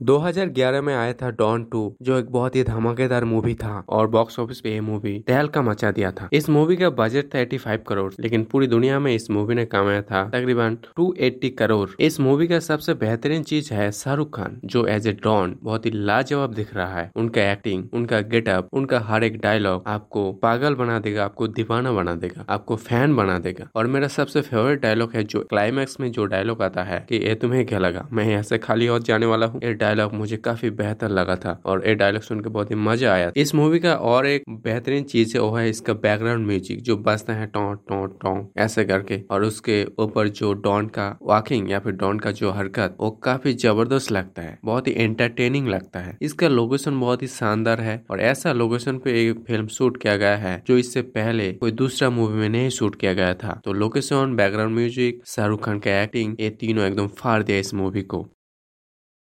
2011 में आया था डॉन टू, जो एक बहुत ही धमाकेदार मूवी था और बॉक्स ऑफ़िस पे ये मूवी तहलका मचा दिया था। इस मूवी का बजट था 85 करोड़ लेकिन पूरी दुनिया में इस मूवी ने कमाया था तकरीबन 280 करोड़ इस मूवी का सबसे बेहतरीन चीज़ है शाहरुख खान, जो एज ए डॉन बहुत ही लाजवाब दिख रहा है। उनका एक्टिंग उनका गेटअप उनका हर एक डायलॉग आपको पागल बना देगा, आपको दीवाना बना देगा, आपको फ़ैन बना देगा। और मेरा सबसे फेवरेट डायलॉग है जो क्लाइमैक्स में जो डायलॉग आता है की ये तुम्हें क्या लगा? मैं यहाँ से खाली और जाने वाला हूँ। डायलॉग मुझे काफ़ी बेहतर लगा था और ये डायलॉग सुन के बहुत ही मज़ा आया इस मूवी का और एक बेहतरीन चीज़ है, वो है इसका बैकग्राउंड म्यूज़िक जो बजता है टो टो टो, ऐसे करके। और उसके ऊपर जो डॉन का वॉकिंग या फिर डॉन का जो हरकत, वो काफ़ी ज़बरदस्त लगता है, बहुत ही एंटरटेनिंग लगता है। इसका लोकेशन बहुत ही शानदार है और ऐसा लोकेशन पे एक फ़िल्म शूट किया गया है, जो इससे पहले कोई दूसरा मूवी में नहीं शूट किया गया था। तो location background music Shahrukh Khan का एक्टिंग ये तीनों एकदम फाड़ दिया इस मूवी को।